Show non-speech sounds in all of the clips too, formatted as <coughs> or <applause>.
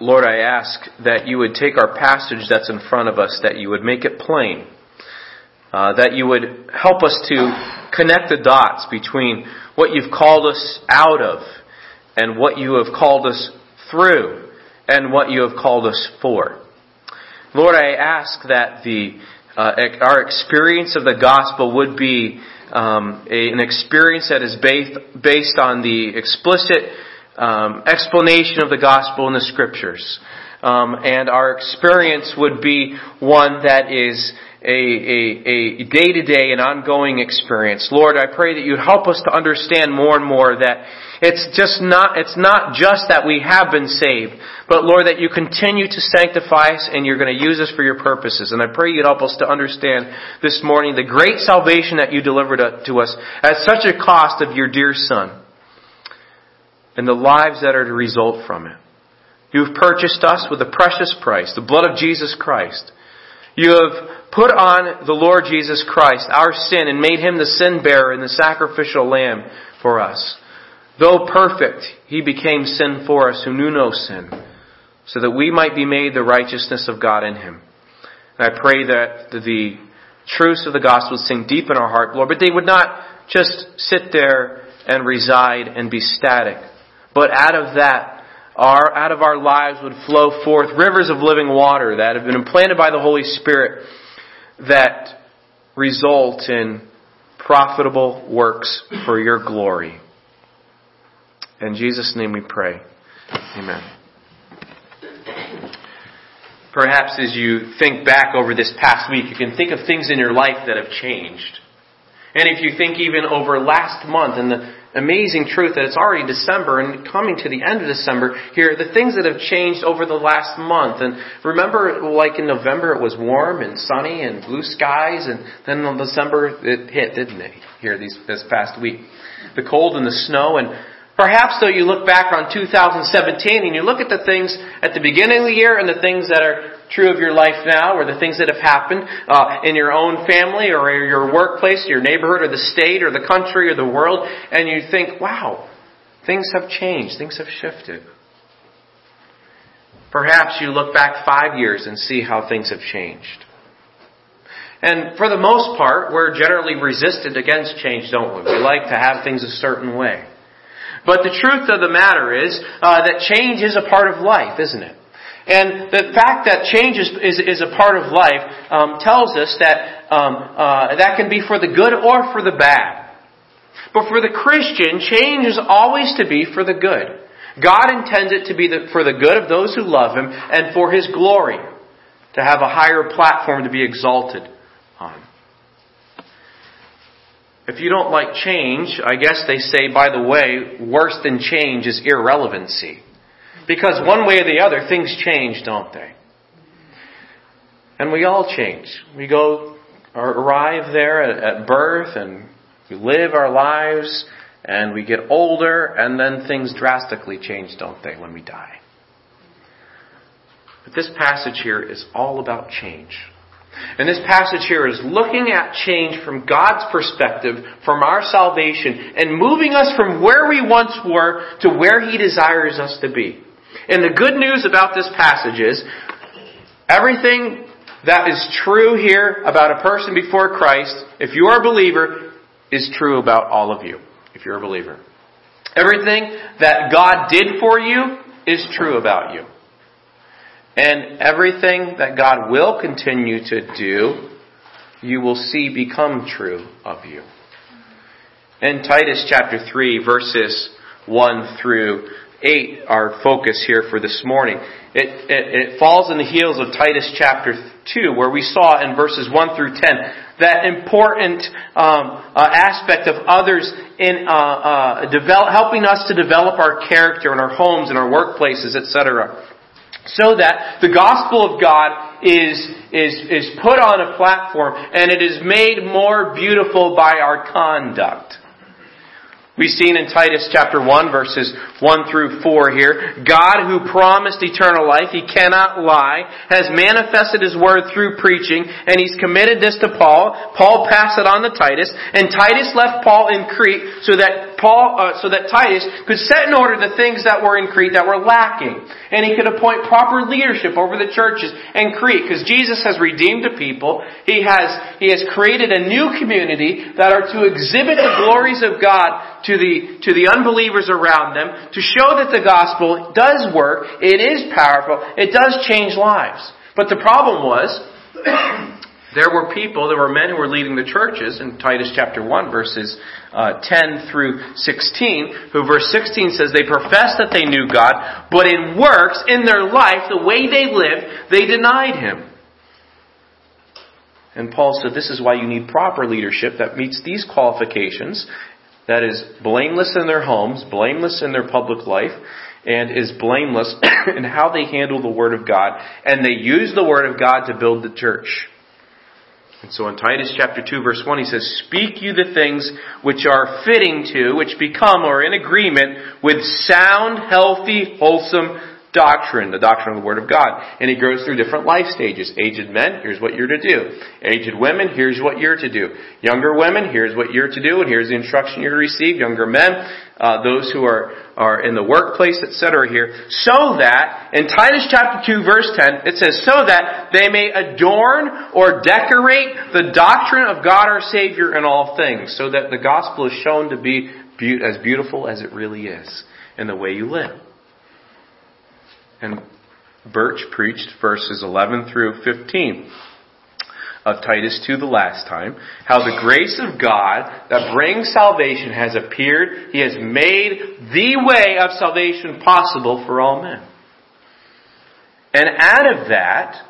Lord, I ask that you would take our passage that's in front of us, that you would make it plain, uh, that you would help us to connect the dots between what you've called us out of and what you have called us through and what you have called us for. Lord, I ask that the uh, our experience of the gospel would be um, a, an experience that is based based on the explicit um, explanation of the gospel in the scriptures. Um, and our experience would be one that is a a, a day to day and ongoing experience. Lord, I pray that you help us to understand more and more that it's just not, it's not just that we have been saved, but Lord, that you continue to sanctify us and you're going to use us for your purposes. And I pray you'd help us to understand this morning the great salvation that you delivered to us at such a cost of your dear Son and the lives that are to result from it. You've purchased us with a precious price, the blood of Jesus Christ. You have put on the Lord Jesus Christ, our sin, and made him the sin bearer and the sacrificial lamb for us. Though perfect, he became sin for us who knew no sin, so that we might be made the righteousness of God in him. And I pray that the truths of the gospel sink deep in our heart, Lord, but they would not just sit there and reside and be static, but out of that, our, out of our lives would flow forth rivers of living water that have been implanted by the Holy Spirit that result in profitable works for your glory. In Jesus' name we pray. Amen. Perhaps as you think back over this past week, you can think of things in your life that have changed. And if you think even over last month and the amazing truth that it's already December and coming to the end of December here, the things that have changed over the last month. And remember, like in November, it was warm and sunny and blue skies, and then in December it hit, didn't it? Here these this past week, the cold and the snow and Perhaps though you look back on 2017 and you look at the things at the beginning of the year and the things that are true of your life now or the things that have happened uh, in your own family or your workplace, your neighborhood or the state or the country or the world and you think, wow, things have changed, things have shifted. Perhaps you look back five years and see how things have changed. And for the most part, we're generally resistant against change, don't we? We like to have things a certain way. But the truth of the matter is uh, that change is a part of life, isn't it? And the fact that change is, is, is a part of life um, tells us that um, uh, that can be for the good or for the bad. But for the Christian, change is always to be for the good. God intends it to be the, for the good of those who love Him and for His glory, to have a higher platform to be exalted on. If you don't like change, I guess they say, by the way, worse than change is irrelevancy. Because one way or the other, things change, don't they? And we all change. We go, or arrive there at birth and we live our lives and we get older and then things drastically change, don't they, when we die? But this passage here is all about change. And this passage here is looking at change from God's perspective, from our salvation, and moving us from where we once were to where He desires us to be. And the good news about this passage is, everything that is true here about a person before Christ, if you are a believer, is true about all of you, if you're a believer. Everything that God did for you is true about you. And everything that God will continue to do, you will see become true of you. In Titus chapter 3, verses 1 through 8, our focus here for this morning, it, it, it falls in the heels of Titus chapter 2, where we saw in verses 1 through 10 that important um, uh, aspect of others in uh, uh, develop, helping us to develop our character in our homes and our workplaces, etc so that the gospel of God is, is, is put on a platform and it is made more beautiful by our conduct. We've seen in Titus chapter 1 verses 1 through 4 here, God who promised eternal life, He cannot lie, has manifested His word through preaching, and He's committed this to Paul. Paul passed it on to Titus, and Titus left Paul in Crete so that Paul, uh, so that Titus could set in order the things that were in Crete that were lacking, and he could appoint proper leadership over the churches in Crete, because Jesus has redeemed the people. He has he has created a new community that are to exhibit the glories of God to the to the unbelievers around them, to show that the gospel does work, it is powerful, it does change lives. But the problem was there were people, there were men who were leading the churches in Titus chapter 1 verses uh, 10 through 16, who verse 16 says they professed that they knew God, but in works, in their life, the way they lived, they denied Him. And Paul said this is why you need proper leadership that meets these qualifications, that is blameless in their homes, blameless in their public life, and is blameless <coughs> in how they handle the Word of God, and they use the Word of God to build the church. And so in Titus chapter 2 verse 1 he says, Speak you the things which are fitting to, which become or in agreement with sound, healthy, wholesome doctrine, the doctrine of the Word of God. And he goes through different life stages. Aged men, here's what you're to do. Aged women, here's what you're to do. Younger women, here's what you're to do, and here's the instruction you're to receive. Younger men, uh, those who are, are in the workplace, etc. here. So that, in Titus chapter 2 verse 10, it says, so that they may adorn or decorate the doctrine of God our Savior in all things, so that the gospel is shown to be as beautiful as it really is in the way you live. And Birch preached verses 11 through 15 of Titus 2 the last time, how the grace of God that brings salvation has appeared. He has made the way of salvation possible for all men. And out of that,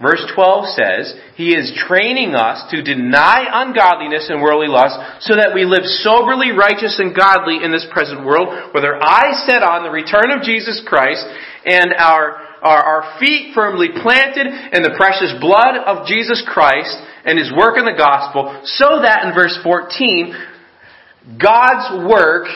verse 12 says, He is training us to deny ungodliness and worldly lust so that we live soberly, righteous, and godly in this present world, with our eyes set on the return of Jesus Christ and our, our, our feet firmly planted in the precious blood of Jesus Christ and His work in the gospel, so that in verse 14, God's work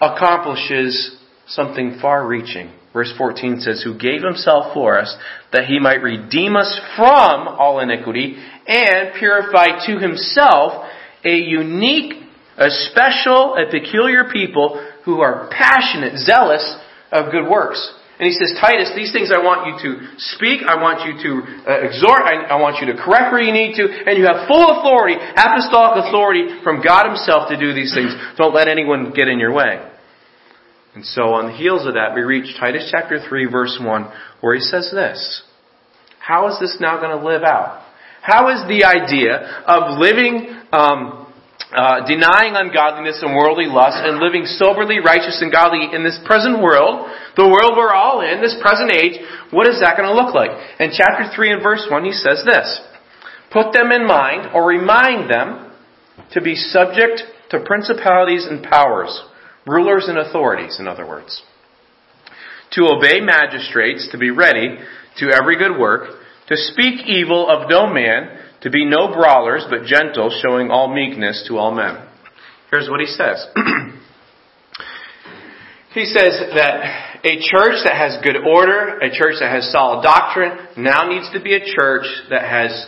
accomplishes something far reaching. Verse 14 says, Who gave himself for us, that he might redeem us from all iniquity, and purify to himself a unique, a special, a peculiar people who are passionate, zealous of good works. And he says, Titus, these things I want you to speak, I want you to uh, exhort, I, I want you to correct where you need to, and you have full authority, apostolic authority from God Himself to do these things. Don't let anyone get in your way. And so on the heels of that, we reach Titus chapter 3 verse 1, where he says this. How is this now going to live out? How is the idea of living um, uh, denying ungodliness and worldly lust, and living soberly, righteous, and godly in this present world, the world we're all in, this present age, what is that going to look like? In chapter 3 and verse 1, he says this Put them in mind, or remind them, to be subject to principalities and powers, rulers and authorities, in other words. To obey magistrates, to be ready to every good work, to speak evil of no man, to be no brawlers, but gentle, showing all meekness to all men. Here's what he says. <clears throat> he says that a church that has good order, a church that has solid doctrine, now needs to be a church that has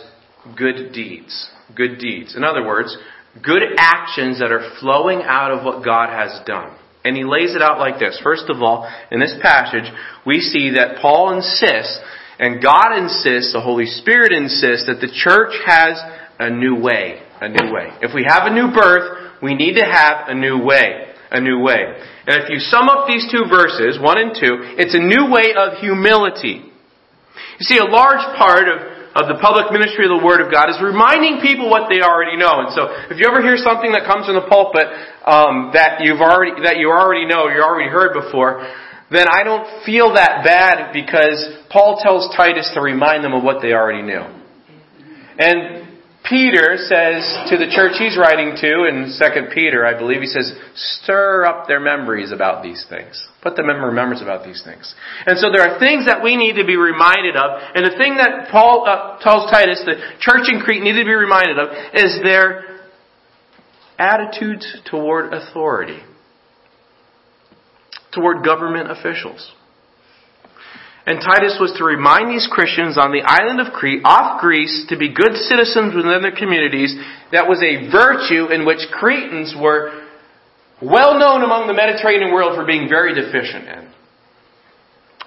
good deeds. Good deeds. In other words, good actions that are flowing out of what God has done. And he lays it out like this. First of all, in this passage, we see that Paul insists and God insists, the Holy Spirit insists, that the church has a new way. A new way. If we have a new birth, we need to have a new way. A new way. And if you sum up these two verses, 1 and 2, it's a new way of humility. You see, a large part of of the public ministry of the Word of God is reminding people what they already know. And so, if you ever hear something that comes from the pulpit um, that you've already that you already know, you already heard before, then I don't feel that bad because Paul tells Titus to remind them of what they already knew. And Peter says to the church he's writing to in 2 Peter, I believe, he says, stir up their memories about these things. Put them in remembrance about these things. And so there are things that we need to be reminded of. And the thing that Paul uh, tells Titus, the church in Crete needed to be reminded of, is their attitudes toward authority toward government officials. And Titus was to remind these Christians on the island of Crete, off Greece, to be good citizens within their communities. That was a virtue in which Cretans were well known among the Mediterranean world for being very deficient in.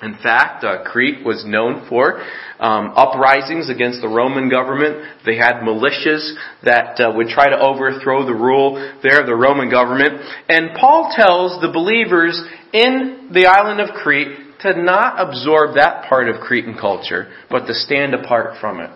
In fact, uh, Crete was known for um, uprisings against the Roman government. They had militias that uh, would try to overthrow the rule there of the Roman government. And Paul tells the believers in the island of Crete to not absorb that part of Cretan culture, but to stand apart from it.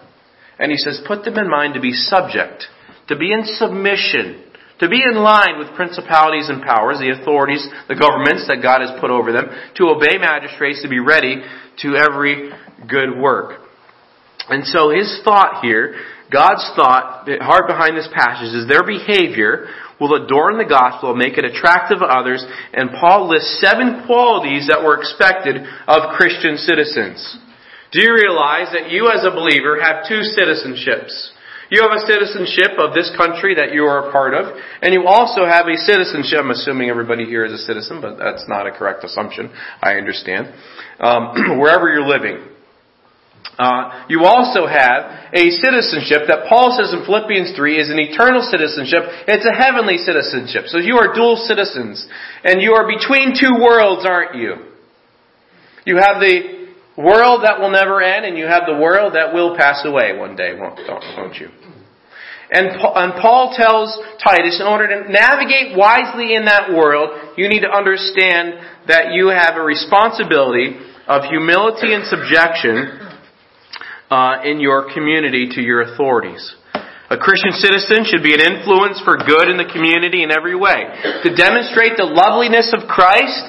And he says, put them in mind to be subject, to be in submission to be in line with principalities and powers, the authorities, the governments that God has put over them, to obey magistrates, to be ready to every good work. And so his thought here, God's thought, the heart behind this passage is their behavior will adorn the gospel, make it attractive to others, and Paul lists seven qualities that were expected of Christian citizens. Do you realize that you as a believer have two citizenships? You have a citizenship of this country that you are a part of, and you also have a citizenship. I'm assuming everybody here is a citizen, but that's not a correct assumption. I understand. Um, <clears throat> wherever you're living. Uh, you also have a citizenship that Paul says in Philippians 3 is an eternal citizenship. It's a heavenly citizenship. So you are dual citizens. And you are between two worlds, aren't you? You have the world that will never end, and you have the world that will pass away one day, won't, you? And, and Paul tells Titus, in order to navigate wisely in that world, you need to understand that you have a responsibility of humility and subjection uh, in your community to your authorities. A Christian citizen should be an influence for good in the community in every way. To demonstrate the loveliness of Christ,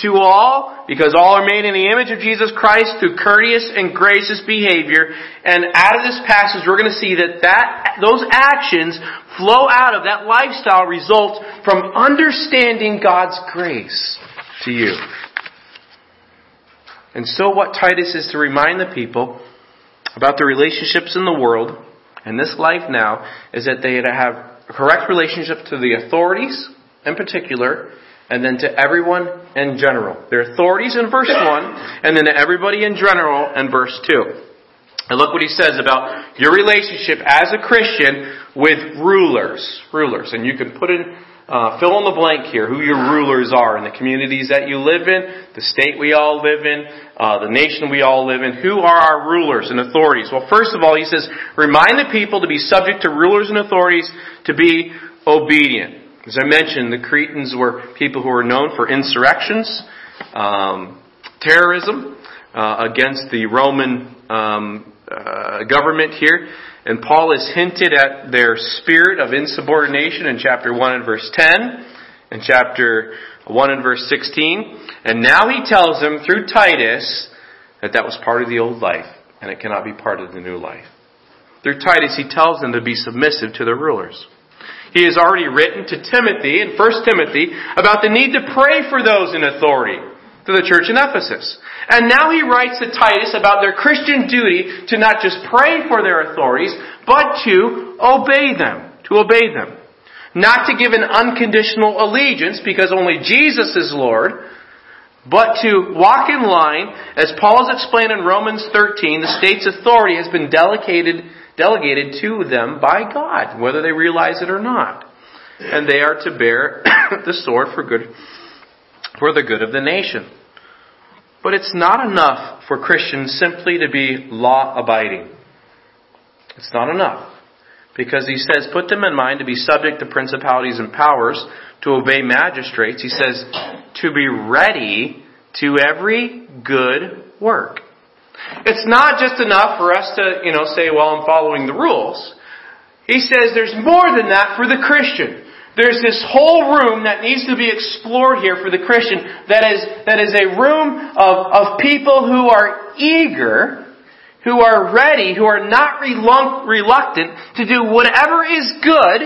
to all, because all are made in the image of Jesus Christ through courteous and gracious behavior. And out of this passage, we're going to see that, that those actions flow out of that lifestyle result from understanding God's grace to you. And so what Titus is to remind the people about the relationships in the world and this life now is that they have correct relationship to the authorities in particular and then to everyone in general. Their authorities in verse 1, and then to everybody in general in verse 2. And look what he says about your relationship as a Christian with rulers. Rulers. And you can put in, uh, fill in the blank here who your rulers are in the communities that you live in, the state we all live in, uh, the nation we all live in. Who are our rulers and authorities? Well, first of all, he says, remind the people to be subject to rulers and authorities to be obedient. As I mentioned, the Cretans were people who were known for insurrections, um, terrorism uh, against the Roman um, uh, government here. And Paul has hinted at their spirit of insubordination in chapter 1 and verse 10, and chapter 1 and verse 16. And now he tells them through Titus that that was part of the old life, and it cannot be part of the new life. Through Titus, he tells them to be submissive to their rulers. He has already written to Timothy in 1 Timothy about the need to pray for those in authority to the church in Ephesus. And now he writes to Titus about their Christian duty to not just pray for their authorities, but to obey them. To obey them. Not to give an unconditional allegiance because only Jesus is Lord, but to walk in line, as Paul has explained in Romans 13, the state's authority has been delegated delegated to them by God, whether they realize it or not. And they are to bear <coughs> the sword for good, for the good of the nation. But it's not enough for Christians simply to be law abiding. It's not enough. Because he says, put them in mind to be subject to principalities and powers, to obey magistrates. He says, to be ready to every good work. It's not just enough for us to, you know, say, well, I'm following the rules. He says there's more than that for the Christian. There's this whole room that needs to be explored here for the Christian that is, that is a room of, of people who are eager, who are ready, who are not reluctant to do whatever is good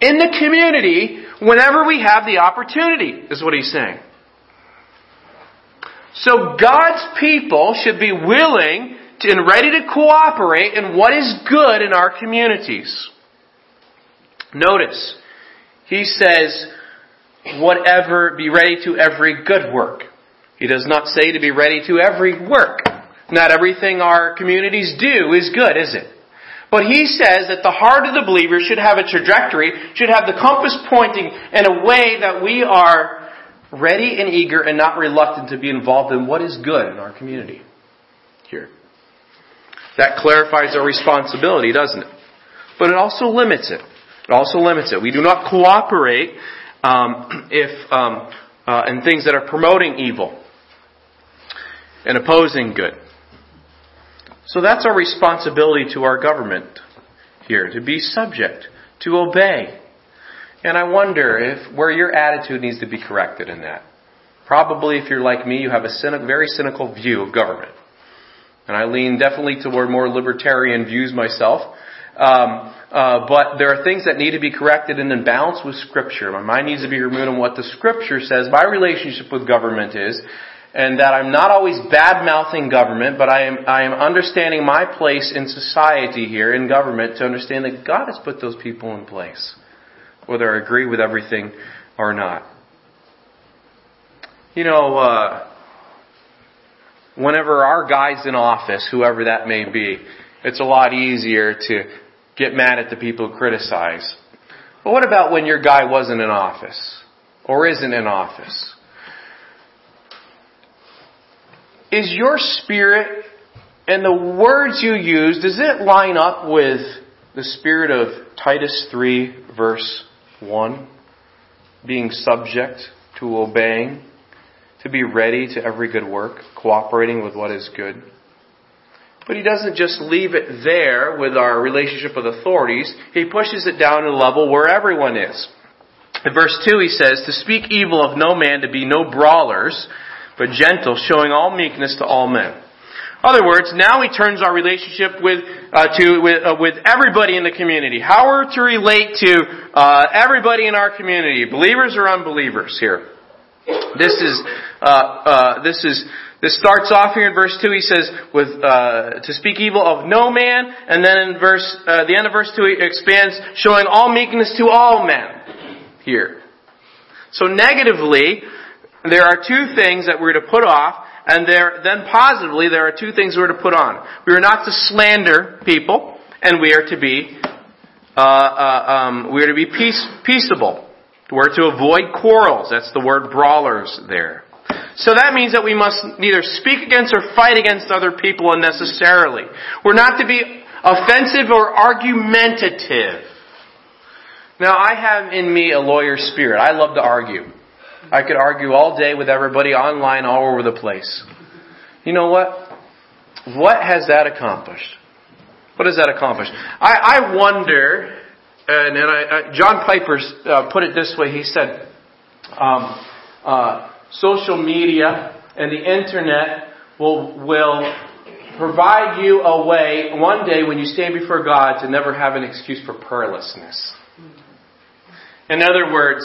in the community whenever we have the opportunity, is what he's saying. So God's people should be willing to, and ready to cooperate in what is good in our communities. Notice, he says, whatever, be ready to every good work. He does not say to be ready to every work. Not everything our communities do is good, is it? But he says that the heart of the believer should have a trajectory, should have the compass pointing in a way that we are ready and eager and not reluctant to be involved in what is good in our community. Here. That clarifies our responsibility, doesn't it? But it also limits it. It also limits it. We do not cooperate um, <clears throat> if um, uh, in things that are promoting evil and opposing good. So that's our responsibility to our government here, to be subject, to obey. And I wonder if where your attitude needs to be corrected in that. Probably if you're like me, you have a cynic, very cynical view of government. And I lean definitely toward more libertarian views myself. Um, uh, but there are things that need to be corrected and in balance with Scripture. My mind needs to be removed on what the Scripture says my relationship with government is, and that I'm not always bad mouthing government, but I am, I am understanding my place in society here, in government, to understand that God has put those people in place, whether I agree with everything or not. You know, uh, whenever our guy's in office, whoever that may be, it's a lot easier to get mad at the people who criticize. But what about when your guy wasn't in office? Or isn't in office? is your spirit and the words you use, does it line up with the spirit of Titus 3 verse 1? Being subject to obeying, to be ready to every good work, cooperating with what is good. But he doesn't just leave it there with our relationship with authorities. He pushes it down to a level where everyone is. In verse 2 he says, To speak evil of no man, to be no brawlers, but gentle, showing all meekness to all men. Other words, now he turns our relationship with uh, to with, uh, with everybody in the community. How we're to relate to uh, everybody in our community, believers or unbelievers. Here, this is uh, uh, this is this starts off here in verse two. He says, "With uh, to speak evil of no man," and then in verse the end of verse two, he expands, showing all meekness to all men. Here, so negatively, there are two things that we're to put off, and there, then positively, there are two things we're to put on. We are not to slander people, and we are to be, uh, uh, um, we are to be peace, peaceable. We're to avoid quarrels. That's the word brawlers there. So that means that we must neither speak against or fight against other people unnecessarily. We're not to be offensive or argumentative. Now I have in me a lawyer spirit. I love to argue. I could argue all day with everybody online all over the place. You know what? What has that accomplished? What has that accomplished? I, I wonder, and, and I, I, John Piper uh, put it this way. He said, um, uh, social media and the internet will, will provide you a way one day when you stand before God to never have an excuse for prayerlessness. In other words,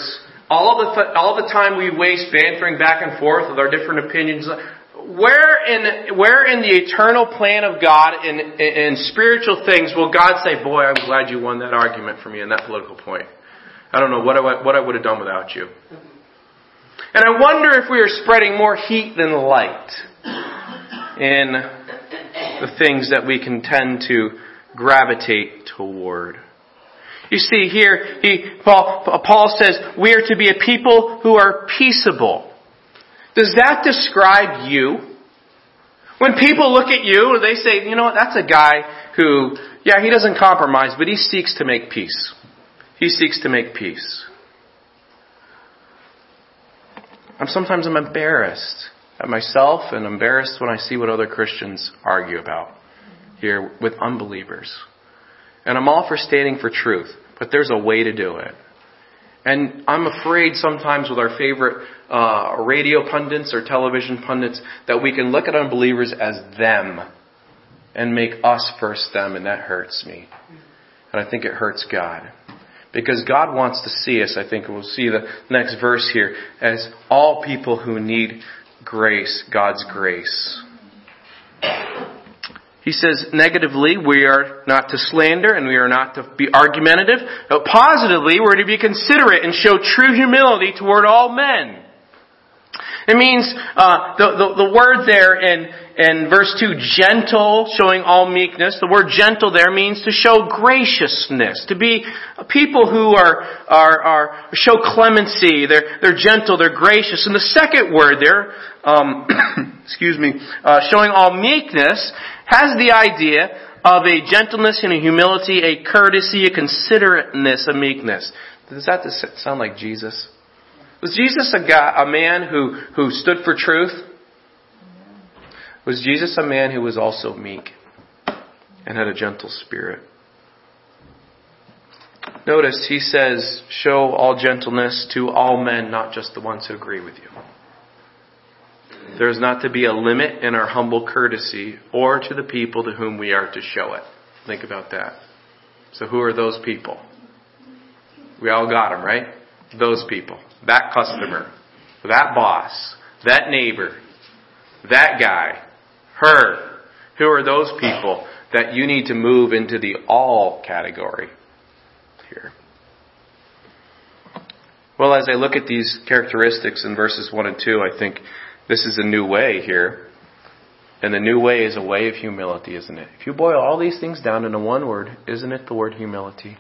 all the, th- all the time we waste bantering back and forth with our different opinions, where in, where in the eternal plan of God in, in, in spiritual things will God say, boy, I'm glad you won that argument for me in that political point. I don't know what I, what I would have done without you. And I wonder if we are spreading more heat than light in the things that we can tend to gravitate toward. You see here, he, Paul, Paul says, we are to be a people who are peaceable. Does that describe you? When people look at you, they say, you know what, that's a guy who, yeah, he doesn't compromise, but he seeks to make peace. He seeks to make peace. I'm sometimes I'm embarrassed at myself and embarrassed when I see what other Christians argue about here with unbelievers. And I'm all for standing for truth, but there's a way to do it. And I'm afraid sometimes with our favorite uh, radio pundits or television pundits that we can look at unbelievers as them and make us first them, and that hurts me. And I think it hurts God. Because God wants to see us, I think we'll see the next verse here, as all people who need grace, God's grace. He says negatively, we are not to slander and we are not to be argumentative. But positively, we're to be considerate and show true humility toward all men. It means uh, the, the the word there in in verse two, gentle, showing all meekness. The word gentle there means to show graciousness, to be people who are are are show clemency. They're they're gentle, they're gracious. And the second word there, um, <coughs> excuse me, uh, showing all meekness, has the idea of a gentleness and a humility, a courtesy, a considerateness, a meekness. Does that sound like Jesus? Was Jesus a guy, a man who, who stood for truth? Was Jesus a man who was also meek and had a gentle spirit? Notice he says, show all gentleness to all men, not just the ones who agree with you. There is not to be a limit in our humble courtesy or to the people to whom we are to show it. Think about that. So who are those people? We all got them, right? Those people. That customer. That boss. That neighbor. That guy. Her. Who are those people that you need to move into the all category here? Well, as I look at these characteristics in verses 1 and 2, I think this is a new way here. And the new way is a way of humility, isn't it? If you boil all these things down into one word, isn't it the word humility?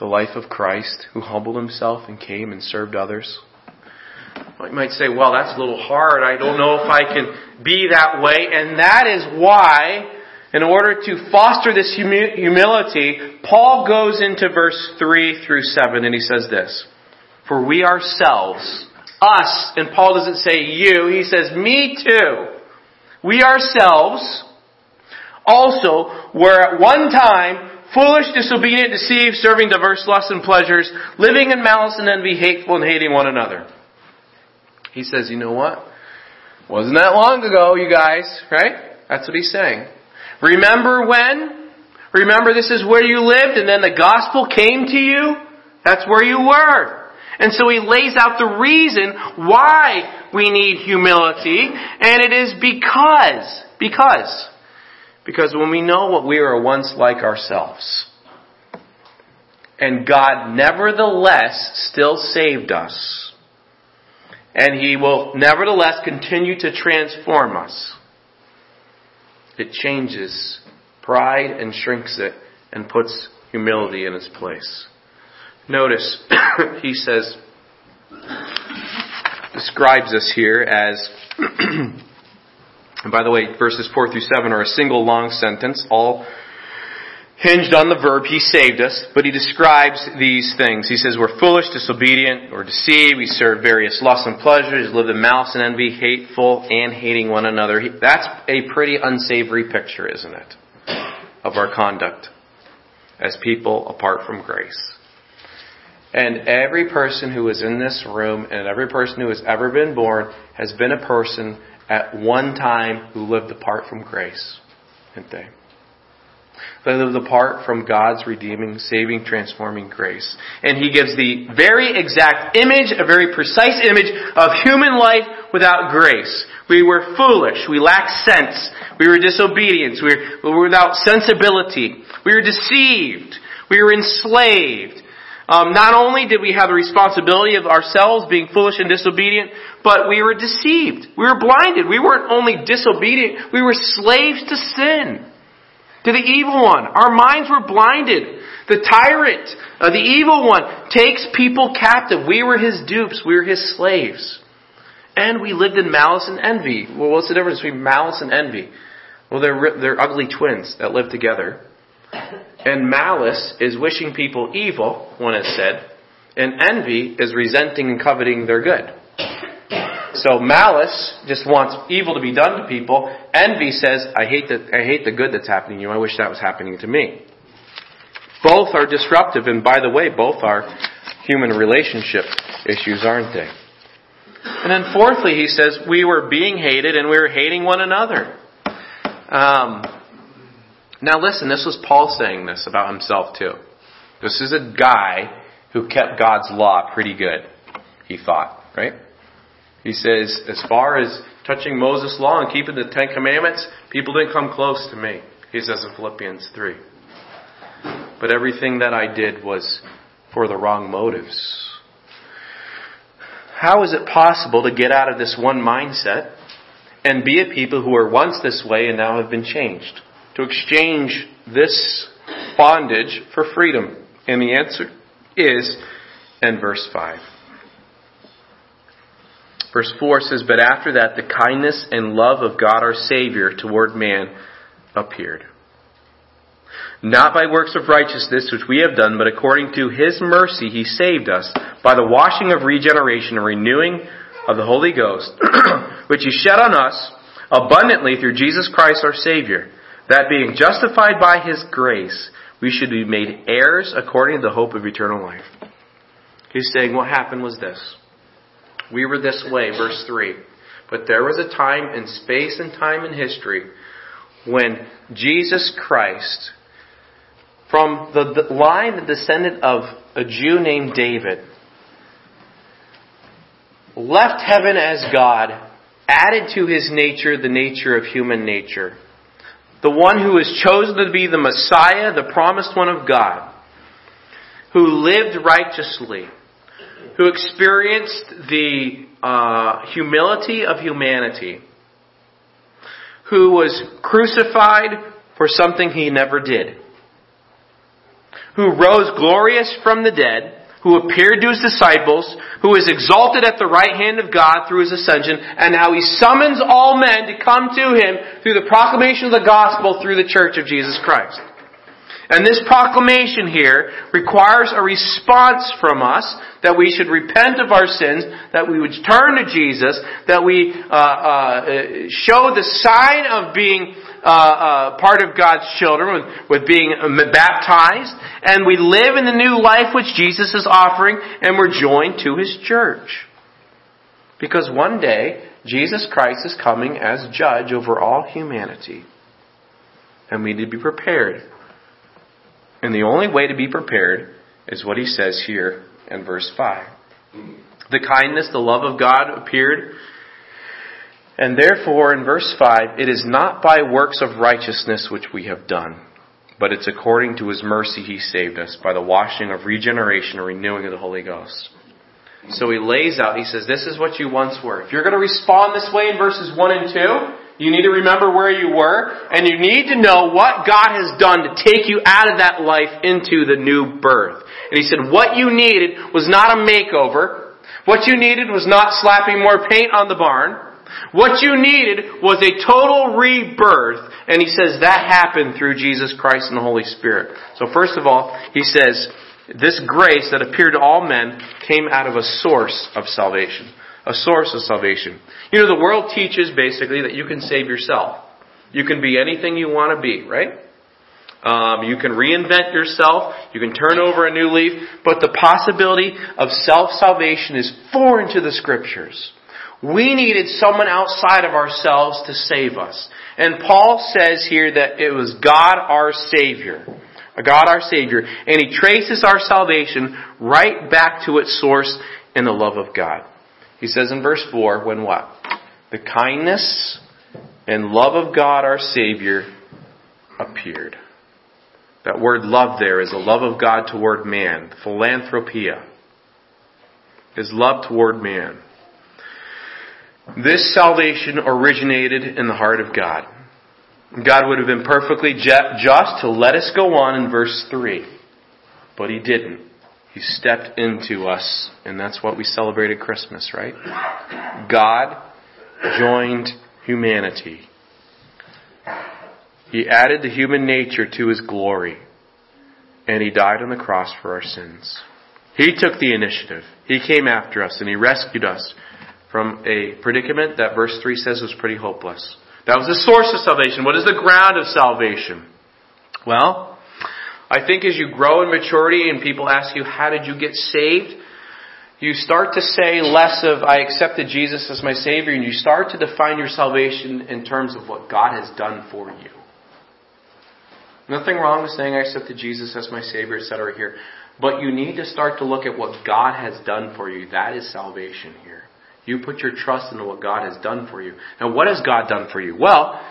The life of Christ who humbled himself and came and served others. You might say, well, that's a little hard. I don't know if I can be that way. And that is why, in order to foster this humility, Paul goes into verse 3 through 7 and he says this. For we ourselves, us, and Paul doesn't say you, he says me too. We ourselves also were at one time foolish, disobedient, deceived, serving diverse lusts and pleasures, living in malice and envy, hateful and hating one another. He says, you know what? Wasn't that long ago, you guys, right? That's what he's saying. Remember when? Remember this is where you lived and then the gospel came to you? That's where you were. And so he lays out the reason why we need humility, and it is because, because because when we know what we were once like ourselves, and God nevertheless still saved us, and He will nevertheless continue to transform us, it changes pride and shrinks it and puts humility in its place. Notice, <coughs> he says, describes us here as <coughs> And by the way, verses 4 through 7 are a single long sentence, all hinged on the verb, He saved us, but He describes these things. He says, We're foolish, disobedient, or deceived, we serve various lusts and pleasures, live in malice and envy, hateful, and hating one another. That's a pretty unsavory picture, isn't it? Of our conduct as people apart from grace. And every person who is in this room and every person who has ever been born has been a person at one time who lived apart from grace, didn't they? They lived apart from God's redeeming, saving, transforming grace. And He gives the very exact image, a very precise image of human life without grace. We were foolish. We lacked sense. We were disobedient. We were, we were without sensibility. We were deceived. We were enslaved. Um, not only did we have the responsibility of ourselves being foolish and disobedient, but we were deceived. We were blinded. We weren't only disobedient, we were slaves to sin, to the evil one. Our minds were blinded. The tyrant, uh, the evil one, takes people captive. We were his dupes. We were his slaves. And we lived in malice and envy. Well, what's the difference between malice and envy? Well, they're, they're ugly twins that live together. And malice is wishing people evil, one has said, and envy is resenting and coveting their good. So malice just wants evil to be done to people. Envy says, I hate the, I hate the good that's happening to you. I wish that was happening to me. Both are disruptive, and by the way, both are human relationship issues, aren't they? And then fourthly, he says, we were being hated and we were hating one another. Um, now listen, this was Paul saying this about himself too. This is a guy who kept God's law pretty good, he thought, right? He says, as far as touching Moses' law and keeping the Ten Commandments, people didn't come close to me. He says in Philippians 3. But everything that I did was for the wrong motives. how is it possible to get out of this one mindset and be a people who were once this way and now have been changed? To exchange this bondage for freedom? And the answer is in verse 5. Verse 4 says, But after that, the kindness and love of God our Savior toward man appeared. Not by works of righteousness which we have done, but according to His mercy He saved us by the washing of regeneration and renewing of the Holy Ghost, <clears throat> which He shed on us abundantly through Jesus Christ our Savior, that being justified by His grace, we should be made heirs according to the hope of eternal life. He's saying what happened was this. We were this way, verse 3. But there was a time in space and time in history when Jesus Christ, from the, the line, the descendant of a Jew named David, left heaven as God, added to his nature the nature of human nature. The one who was chosen to be the Messiah, the promised one of God, who lived righteously, who experienced the uh, humility of humanity, who was crucified for something he never did, who rose glorious from the dead, who appeared to his disciples, who is exalted at the right hand of God through his ascension, and how he summons all men to come to him through the proclamation of the gospel through the church of Jesus Christ. And this proclamation here requires a response from us that we should repent of our sins, that we would turn to Jesus, that we uh, uh, show the sign of being uh, uh, part of God's children with, with being baptized, and we live in the new life which Jesus is offering, and we're joined to His church. Because one day, Jesus Christ is coming as judge over all humanity. And we need to be prepared. And the only way to be prepared is what he says here in verse 5. The kindness, the love of God appeared and therefore, in verse 5, it is not by works of righteousness which we have done, but it's according to his mercy he saved us by the washing of regeneration and renewing of the Holy Ghost. So he lays out, he says, this is what you once were. If you're going to respond this way in verses 1 and 2, you need to remember where you were, and you need to know what God has done to take you out of that life into the new birth. And he said, what you needed was not a makeover. What you needed was not slapping more paint on the barn. What you needed was a total rebirth, and he says that happened through Jesus Christ and the Holy Spirit. So first of all, he says, this grace that appeared to all men came out of a source of salvation. A source of salvation. You know, the world teaches basically that you can save yourself. You can be anything you want to be, right? Um, you can reinvent yourself. You can turn over a new leaf. But the possibility of self-salvation is foreign to the scriptures. We needed someone outside of ourselves to save us. And Paul says here that it was God our Savior. God our Savior. And he traces our salvation right back to its source in the love of God. He says in verse 4, when what? The kindness and love of God our Savior appeared. That word love there is a love of God toward man, philanthropia. His love toward man. This salvation originated in the heart of God. God would have been perfectly just to let us go on in verse 3. But He didn't. He stepped into us, and that's what we celebrated Christmas, right? God joined humanity. He added the human nature to His glory, and He died on the cross for our sins. He took the initiative. He came after us, and He rescued us from a predicament that verse 3 says was pretty hopeless. That was the source of salvation. What is the ground of salvation? Well, I think as you grow in maturity and people ask you, how did you get saved? You start to say less of, I accepted Jesus as my Savior, and you start to define your salvation in terms of what God has done for you. Nothing wrong with saying I accepted Jesus as my Savior, etc. here. But you need to start to look at what God has done for you. That is salvation here. You put your trust into what God has done for you. Now, what has God done for you? Well,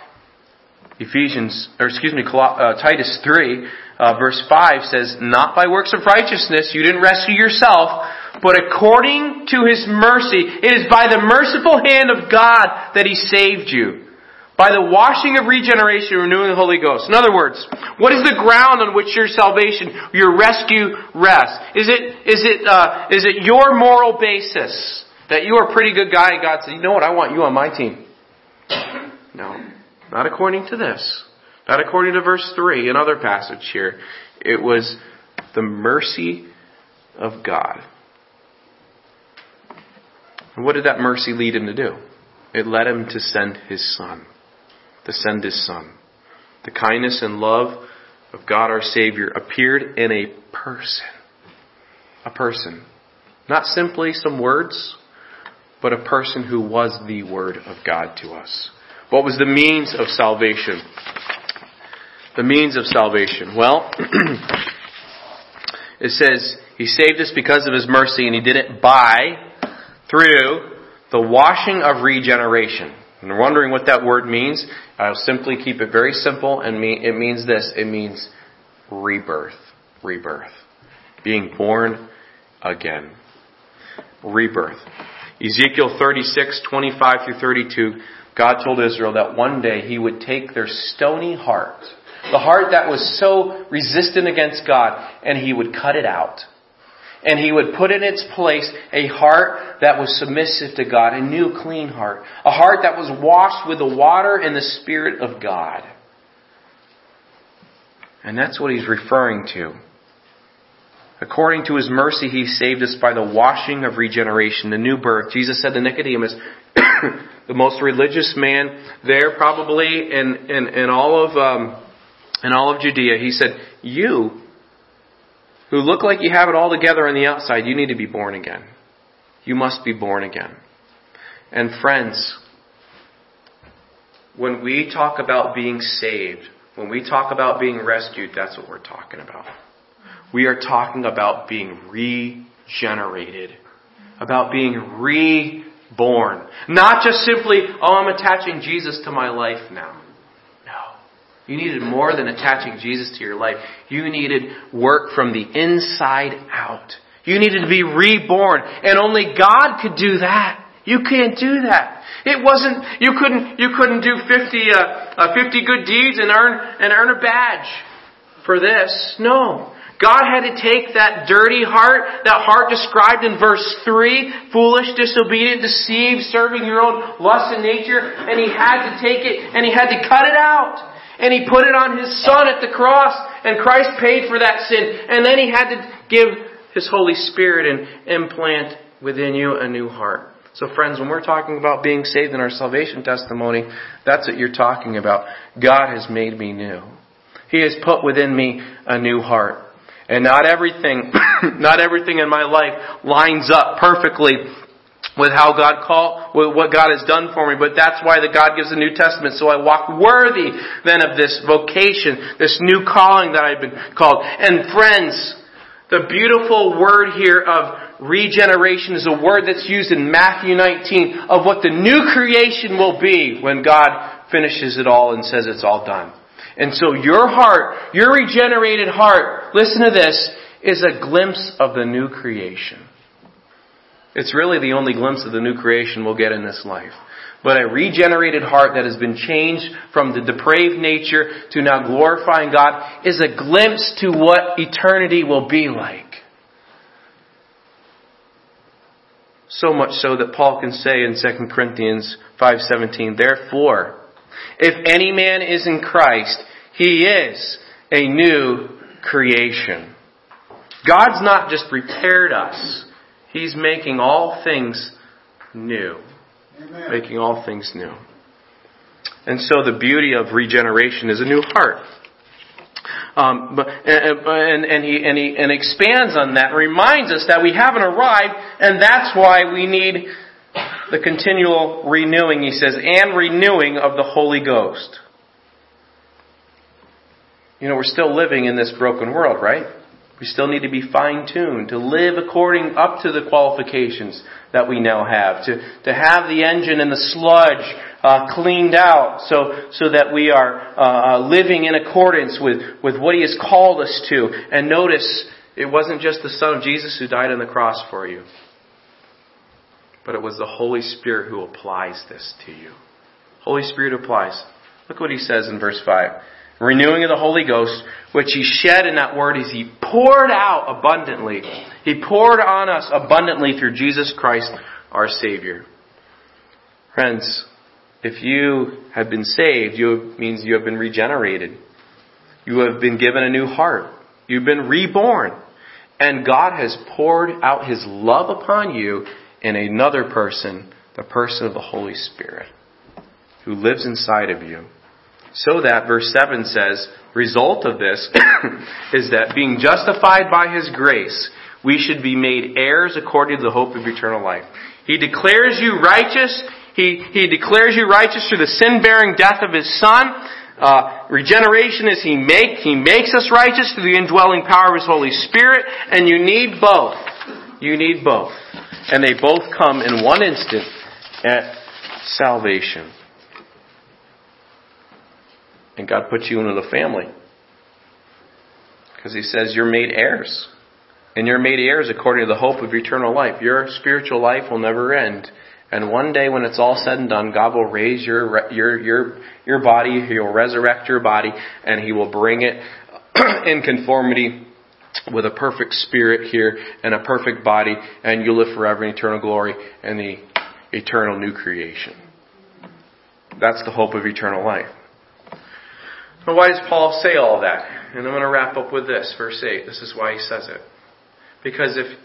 Ephesians, or excuse me, uh, Titus 3, uh, verse 5 says, Not by works of righteousness, you didn't rescue yourself, but according to His mercy, it is by the merciful hand of God that He saved you. By the washing of regeneration, renewing the Holy Ghost. In other words, what is the ground on which your salvation, your rescue rests? Is it, is it, uh, is it your moral basis? That you are a pretty good guy and God said, you know what, I want you on my team. No. Not according to this. Not according to verse 3, another passage here. It was the mercy of God. And what did that mercy lead him to do? It led him to send his son. To send his son. The kindness and love of God our Savior appeared in a person. A person. Not simply some words, but a person who was the Word of God to us. What was the means of salvation? The means of salvation. Well, <clears throat> it says, He saved us because of His mercy, and He did it by, through, the washing of regeneration. And you're wondering what that word means? I'll simply keep it very simple, and mean, it means this. It means rebirth. Rebirth. Being born again. Rebirth. Ezekiel 36, 25 through 32 God told Israel that one day He would take their stony heart, the heart that was so resistant against God, and He would cut it out. And He would put in its place a heart that was submissive to God, a new clean heart, a heart that was washed with the water and the Spirit of God. And that's what He's referring to. According to his mercy, he saved us by the washing of regeneration, the new birth. Jesus said to Nicodemus, <coughs> the most religious man there, probably in, in, in all of um, in all of Judea, he said, "You, who look like you have it all together on the outside, you need to be born again. You must be born again." And friends, when we talk about being saved, when we talk about being rescued, that's what we're talking about. We are talking about being regenerated, about being reborn. Not just simply, oh, I'm attaching Jesus to my life now. You needed more than attaching Jesus to your life. You needed work from the inside out. You needed to be reborn. And only God could do that. You can't do that. It wasn't, you couldn't, you couldn't do 50, uh, uh, 50 good deeds and earn, and earn a badge for this. No. God had to take that dirty heart, that heart described in verse 3, foolish, disobedient, deceived, serving your own lust and nature, and He had to take it and He had to cut it out. And He put it on His Son at the cross, and Christ paid for that sin. And then He had to give His Holy Spirit and implant within you a new heart. So friends, when we're talking about being saved in our salvation testimony, that's what you're talking about. God has made me new. He has put within me a new heart. And not everything, <coughs> not everything in my life lines up perfectly with how God call, with what God has done for me. But that's why the God gives the New Testament. So I walk worthy then of this vocation, this new calling that I've been called. And friends, the beautiful word here of regeneration is a word that's used in Matthew 19 of what the new creation will be when God finishes it all and says it's all done. And so your heart, your regenerated heart, listen to this, is a glimpse of the new creation. It's really the only glimpse of the new creation we'll get in this life. But a regenerated heart that has been changed from the depraved nature to now glorifying God is a glimpse to what eternity will be like. So much so that Paul can say in 2 Corinthians 5:17, "Therefore, if any man is in Christ, he is a new creation. God's not just prepared us, He's making all things new. Amen. Making all things new. And so the beauty of regeneration is a new heart. Um, but, and, and, he, and, he, and expands on that, reminds us that we haven't arrived, and that's why we need the continual renewing, he says, and renewing of the Holy Ghost. You know, we're still living in this broken world, right? We still need to be fine tuned to live according up to the qualifications that we now have, to, to have the engine and the sludge uh, cleaned out so, so that we are uh, uh, living in accordance with, with what He has called us to. And notice, it wasn't just the Son of Jesus who died on the cross for you, but it was the Holy Spirit who applies this to you. Holy Spirit applies. Look what He says in verse 5 renewing of the Holy Ghost, which He shed in that word is He poured out abundantly. He poured on us abundantly through Jesus Christ, our Savior. Friends, if you have been saved, you means you have been regenerated. You have been given a new heart. You've been reborn. And God has poured out His love upon you in another person, the person of the Holy Spirit, who lives inside of you. So that, verse 7 says, result of this <coughs> is that being justified by His grace, we should be made heirs according to the hope of eternal life. He declares you righteous. He, he declares you righteous through the sin-bearing death of His Son. Uh, regeneration is He make, He makes us righteous through the indwelling power of His Holy Spirit, and you need both. You need both. And they both come in one instant at salvation. And God puts you into the family. Because He says you're made heirs. And you're made heirs according to the hope of eternal life. Your spiritual life will never end. And one day when it's all said and done, God will raise your, your, your, your body, He will resurrect your body, and He will bring it <clears throat> in conformity with a perfect spirit here and a perfect body, and you'll live forever in eternal glory and the eternal new creation. That's the hope of eternal life. But why does Paul say all that? And I'm going to wrap up with this, verse 8. This is why he says it. Because if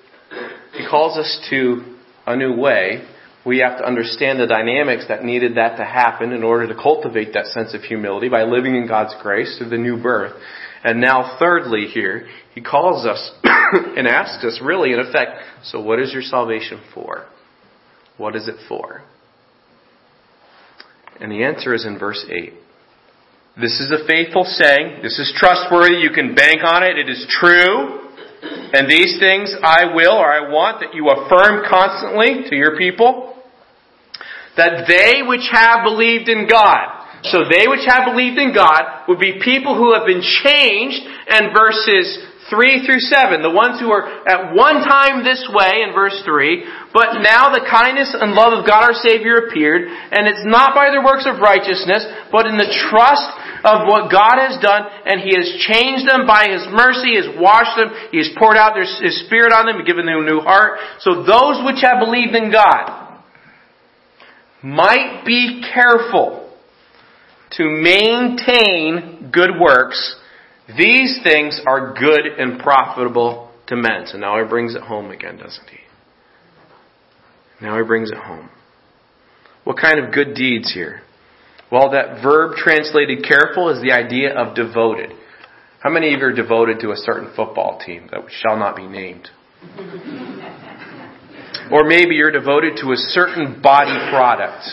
he calls us to a new way, we have to understand the dynamics that needed that to happen in order to cultivate that sense of humility by living in God's grace through the new birth. And now, thirdly, here, he calls us <coughs> and asks us, really, in effect, so what is your salvation for? What is it for? And the answer is in verse 8. This is a faithful saying. This is trustworthy. You can bank on it. It is true. And these things I will or I want that you affirm constantly to your people. That they which have believed in God. So they which have believed in God would be people who have been changed and verses 3 through 7. The ones who are at one time this way in verse 3, but now the kindness and love of God our Savior appeared, and it's not by their works of righteousness, but in the trust of what God has done, and He has changed them by His mercy, He has washed them, He has poured out His Spirit on them, given them a new heart. So those which have believed in God might be careful to maintain good works. These things are good and profitable to men. So now he brings it home again, doesn't he? Now he brings it home. What kind of good deeds here? Well, that verb translated careful is the idea of devoted. How many of you are devoted to a certain football team that shall not be named? or maybe you're devoted to a certain body product,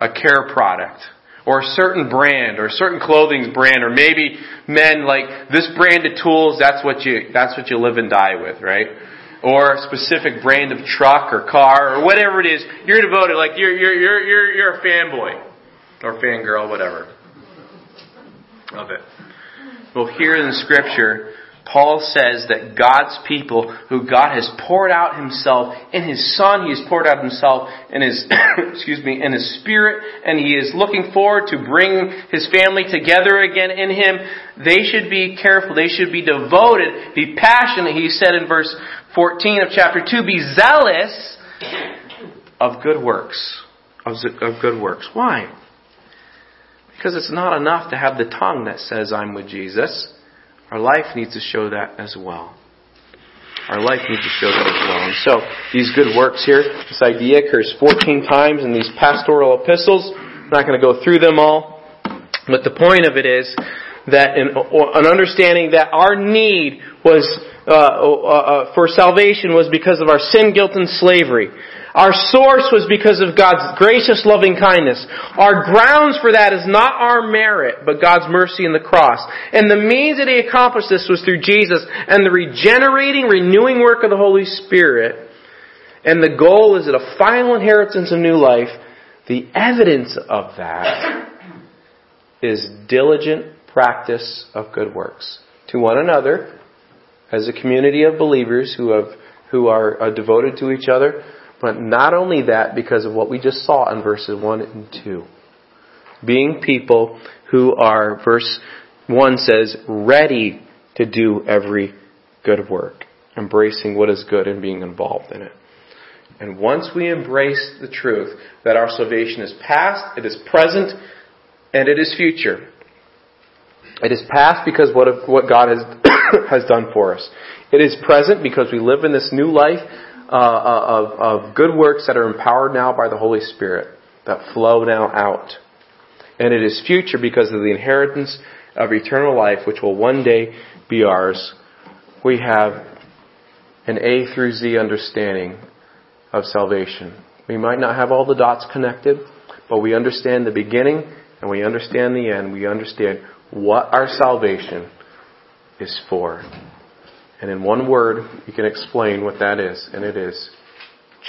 a care product, or a certain brand, or a certain clothing brand, or maybe men like this brand of tools, that's what you, that's what you live and die with, right? Or a specific brand of truck or car or whatever it is, you're devoted, like you're, you're, you're, you're, you're a fanboy or fangirl, whatever, of it. Well, here in Scripture, Paul says that God's people, who God has poured out Himself in His Son, He has poured out Himself in His, <coughs> excuse me, in His Spirit, and He is looking forward to bring His family together again in Him. They should be careful. They should be devoted, be passionate. He said in verse 14 of chapter 2, be zealous of good works. Of good works. Why? Because it's not enough to have the tongue that says, I'm with Jesus. Our life needs to show that as well. Our life needs to show that as well. And so, these good works here, this idea occurs 14 times in these pastoral epistles. I'm not going to go through them all. But the point of it is that in, an understanding that our need was uh, uh, uh, for salvation was because of our sin, guilt, and slavery. Our source was because of God's gracious loving kindness. Our grounds for that is not our merit, but God's mercy in the cross. And the means that He accomplished this was through Jesus and the regenerating, renewing work of the Holy Spirit. And the goal is that a final inheritance of new life The evidence of that is diligent practice of good works to one another as a community of believers who have who are, are devoted to each other, but not only that because of what we just saw in verses 1 and 2. Being people who are verse 1 says ready to do every good work, embracing what is good and being involved in it. And once we embrace the truth that our salvation is past, it is present, and it is future. It is past because what, what God has, <coughs> has done for us. It is present because we live in this new life uh, of, of good works that are empowered now by the Holy Spirit, that flow now out. And it is future because of the inheritance of eternal life, which will one day be ours. We have an A through Z understanding of salvation. We might not have all the dots connected, but we understand the beginning and we understand the end. We understand what our salvation is for. And in one word, you can explain what that is, and it is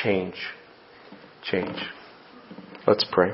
change. Change. Let's pray.